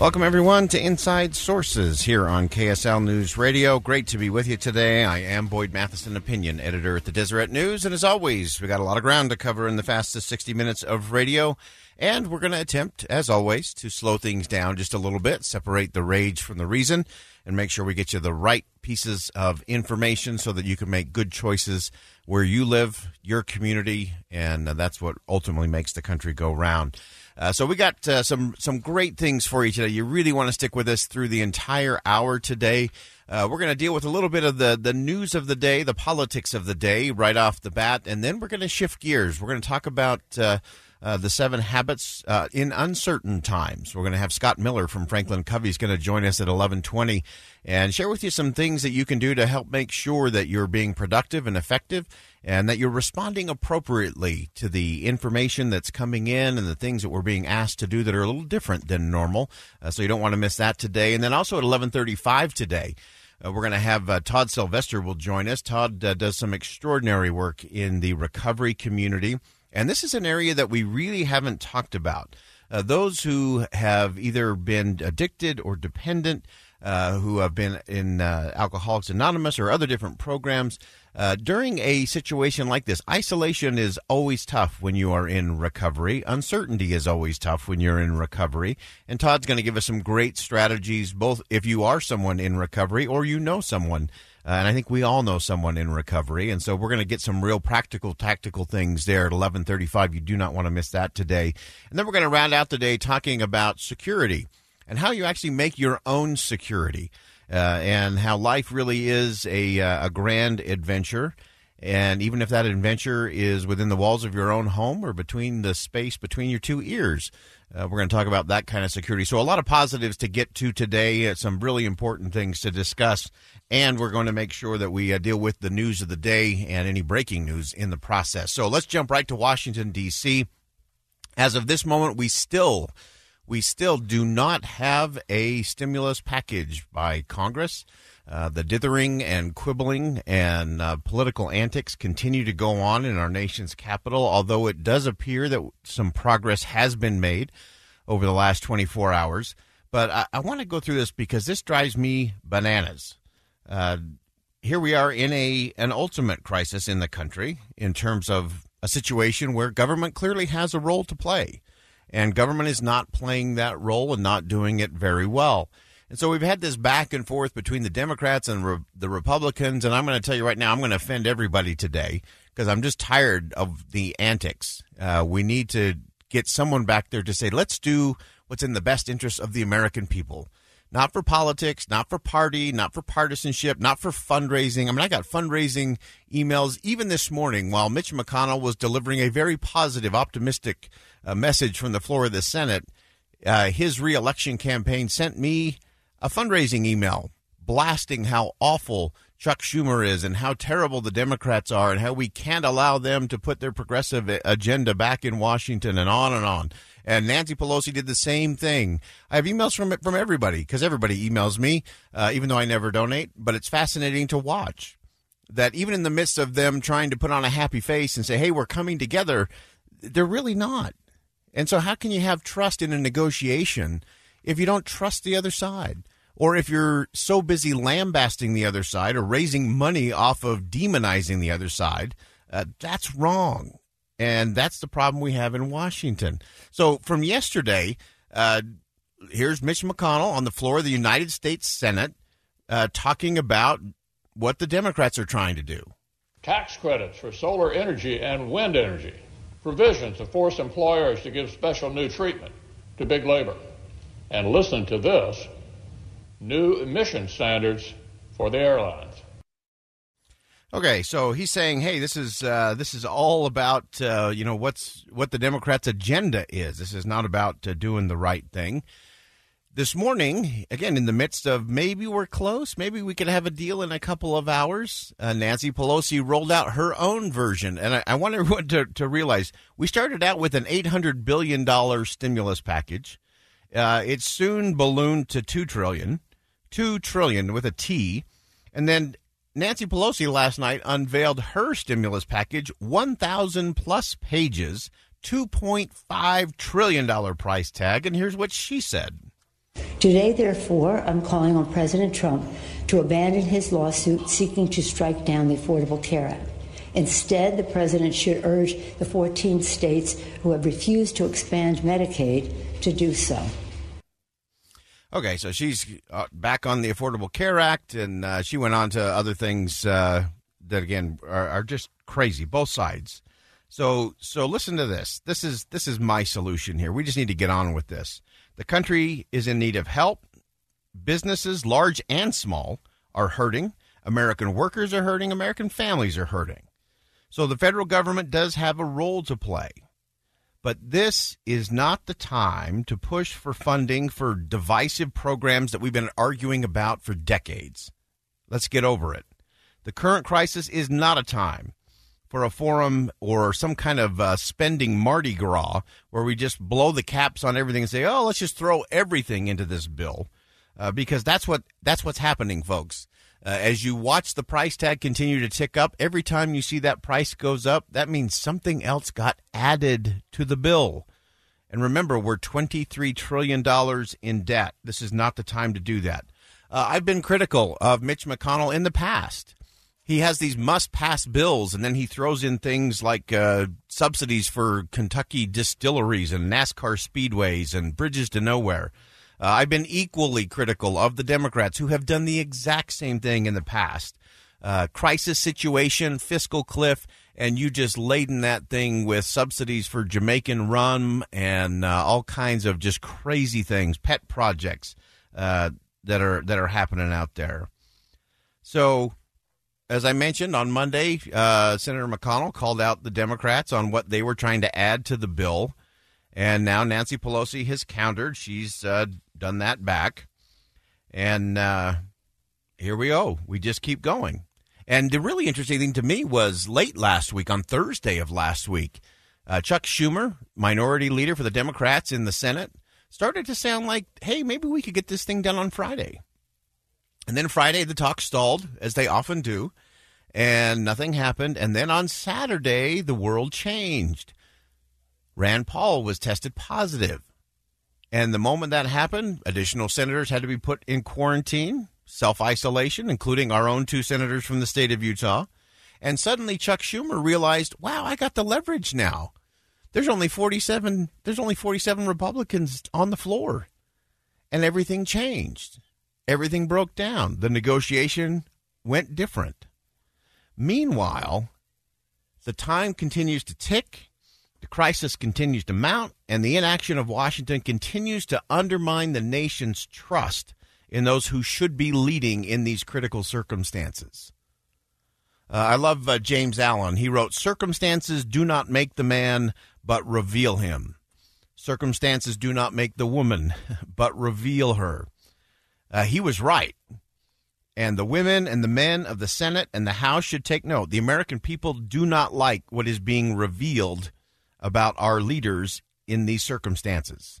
Welcome, everyone, to Inside Sources here on KSL News Radio. Great to be with you today. I am Boyd Matheson, opinion editor at the Deseret News. And as always, we got a lot of ground to cover in the fastest 60 minutes of radio. And we're going to attempt, as always, to slow things down just a little bit, separate the rage from the reason, and make sure we get you the right pieces of information so that you can make good choices where you live, your community, and that's what ultimately makes the country go round. Uh, so we got uh, some some great things for you today. You really want to stick with us through the entire hour today. Uh, we're going to deal with a little bit of the the news of the day, the politics of the day, right off the bat, and then we're going to shift gears. We're going to talk about. Uh, the seven habits uh, in uncertain times. We're going to have Scott Miller from Franklin Covey is going to join us at eleven twenty and share with you some things that you can do to help make sure that you're being productive and effective, and that you're responding appropriately to the information that's coming in and the things that we're being asked to do that are a little different than normal. Uh, so you don't want to miss that today. And then also at eleven thirty five today. Uh, we're going to have uh, Todd Sylvester will join us. Todd uh, does some extraordinary work in the recovery community. And this is an area that we really haven't talked about. Uh, those who have either been addicted or dependent, uh, who have been in uh, Alcoholics Anonymous or other different programs, uh, during a situation like this, isolation is always tough when you are in recovery. Uncertainty is always tough when you're in recovery. And Todd's going to give us some great strategies, both if you are someone in recovery or you know someone uh, and I think we all know someone in recovery, and so we're going to get some real practical, tactical things there at 11:35. You do not want to miss that today. And then we're going to round out the day talking about security and how you actually make your own security, and how life really is a uh, a grand adventure. And even if that adventure is within the walls of your own home or between the space between your two ears, uh, we're going to talk about that kind of security. So, a lot of positives to get to today, uh, some really important things to discuss, and we're going to make sure that we uh, deal with the news of the day and any breaking news in the process. So, let's jump right to Washington, D.C. As of this moment, we still. We still do not have a stimulus package by Congress. Uh, the dithering and quibbling and uh, political antics continue to go on in our nation's capital, although it does appear that some progress has been made over the last 24 hours. But I, I want to go through this because this drives me bananas. Uh, here we are in a an ultimate crisis in the country in terms of a situation where government clearly has a role to play, and government is not playing that role and not doing it very well. And so we've had this back and forth between the Democrats and re- the Republicans. And I'm going to tell you right now, I'm going to offend everybody today because I'm just tired of the antics. Uh, we need to get someone back there to say, let's do what's in the best interest of the American people. Not for politics, not for party, not for partisanship, not for fundraising. I mean, I got fundraising emails even this morning while Mitch McConnell was delivering a very positive, optimistic uh, message from the floor of the Senate. Uh, his reelection campaign sent me a fundraising email blasting how awful Chuck Schumer is and how terrible the Democrats are and how we can't allow them to put their progressive agenda back in Washington and on and on. And Nancy Pelosi did the same thing. I have emails from from everybody because everybody emails me, uh, even though I never donate. But it's fascinating to watch that even in the midst of them trying to put on a happy face and say, "Hey, we're coming together," they're really not. And so, how can you have trust in a negotiation if you don't trust the other side? Or if you're so busy lambasting the other side or raising money off of demonizing the other side, uh, that's wrong. And that's the problem we have in Washington. So from yesterday, uh, here's Mitch McConnell on the floor of the United States Senate uh, talking about what the Democrats are trying to do. Tax credits for solar energy and wind energy, provisions to force employers to give special new treatment to big labor. And listen to this new emission standards for the airlines. Okay, so he's saying, "Hey, this is uh, this is all about uh, you know what's what the Democrats' agenda is. This is not about uh, doing the right thing." This morning, again, in the midst of maybe we're close, maybe we could have a deal in a couple of hours, uh, Nancy Pelosi rolled out her own version. And I, I want everyone to, to realize we started out with an $800 billion stimulus package. Uh, it soon ballooned to $2 trillion, 2 trillion with a T. And then Nancy Pelosi last night unveiled her stimulus package, 1,000 plus pages, $2.5 trillion price tag. And here's what she said. Today, therefore, I'm calling on President Trump to abandon his lawsuit seeking to strike down the Affordable Care Act. Instead, the president should urge the 14 states who have refused to expand Medicaid to do so. Okay, so she's uh, back on the Affordable Care Act, and uh, she went on to other things uh, that, again, are, are just crazy, both sides. So, so listen to this. This is this is my solution here. We just need to get on with this. The country is in need of help. Businesses, large and small, are hurting. American workers are hurting. American families are hurting. So the federal government does have a role to play. But this is not the time to push for funding for divisive programs that we've been arguing about for decades. Let's get over it. The current crisis is not a time for a forum or some kind of uh, spending Mardi Gras where we just blow the caps on everything and say, "Oh, let's just throw everything into this bill," uh, because that's what that's what's happening, folks. Uh, as you watch the price tag continue to tick up, every time you see that price goes up, that means something else got added to the bill. And remember, we're $23 trillion in debt. This is not the time to do that. Uh, I've been critical of Mitch McConnell in the past he has these must pass bills and then he throws in things like uh, subsidies for Kentucky distilleries and NASCAR speedways and bridges to nowhere. Uh, I've been equally critical of the Democrats who have done the exact same thing in the past. Uh, crisis situation, fiscal cliff, and you just laden that thing with subsidies for Jamaican rum and uh, all kinds of just crazy things, pet projects uh, that are that are happening out there. So as I mentioned on Monday, uh, Senator McConnell called out the Democrats on what they were trying to add to the bill. And now Nancy Pelosi has countered. She's uh, done that back. And uh, here we go. We just keep going. And the really interesting thing to me was late last week, on Thursday of last week, uh, Chuck Schumer, minority leader for the Democrats in the Senate, started to sound like, hey, maybe we could get this thing done on Friday. And then Friday, the talk stalled, as they often do, and nothing happened. And then on Saturday, the world changed. Rand Paul was tested positive. And the moment that happened, additional senators had to be put in quarantine, self isolation, including our own two senators from the state of Utah. And suddenly Chuck Schumer realized, wow, I got the leverage now. There's only 47 there's only 47 Republicans on the floor. And everything changed everything broke down. The negotiation went different. Meanwhile, the time continues to tick, the crisis continues to mount, and the inaction of Washington continues to undermine the nation's trust in those who should be leading in these critical circumstances. Uh, I love uh, James Allen. He wrote, Circumstances do not make the man, but reveal him. Circumstances do not make the woman, but reveal her. Uh, he was right. And the women and the men of the Senate and the House should take note. The American people do not like what is being revealed about our leaders in these circumstances.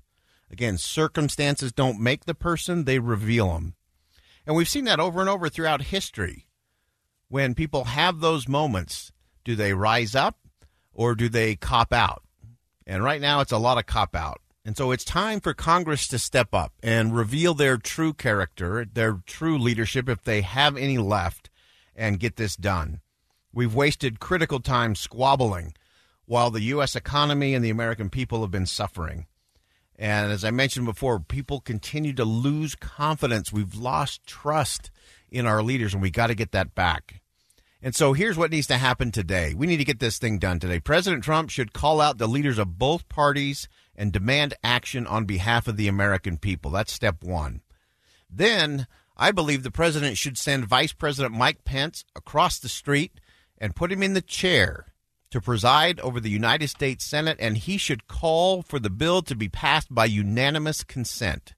Again, circumstances don't make the person, they reveal them. And we've seen that over and over throughout history. When people have those moments, do they rise up or do they cop out? And right now, it's a lot of cop out. And so it's time for Congress to step up and reveal their true character, their true leadership, if they have any left, and get this done. We've wasted critical time squabbling while the U.S. economy and the American people have been suffering. And as I mentioned before, people continue to lose confidence. We've lost trust in our leaders, and we got to get that back. And so here's what needs to happen today. We need to get this thing done today. President Trump should call out the leaders of both parties and demand action on behalf of the American people. That's step one. Then I believe the president should send Vice President Mike Pence across the street and put him in the chair to preside over the United States Senate, and he should call for the bill to be passed by unanimous consent.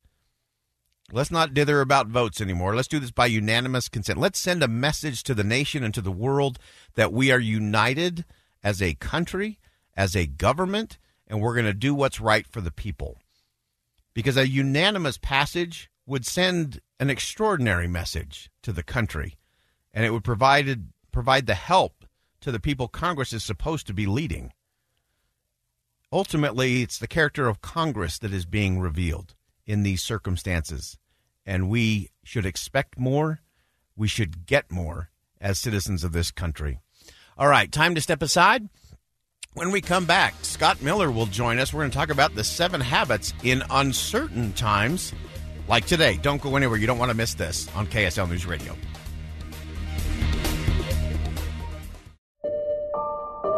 Let's not dither about votes anymore. Let's do this by unanimous consent. Let's send a message to the nation and to the world that we are united as a country, as a government, and we're going to do what's right for the people. Because a unanimous passage would send an extraordinary message to the country, and it would provide provide the help to the people Congress is supposed to be leading. Ultimately, it's the character of Congress that is being revealed in these circumstances and we should expect more. We should get more as citizens of this country. All right, time to step aside. When we come back, Scott Miller will join us. We're going to talk about the seven habits in uncertain times like today. Don't go anywhere. You don't want to miss this on KSL News Radio.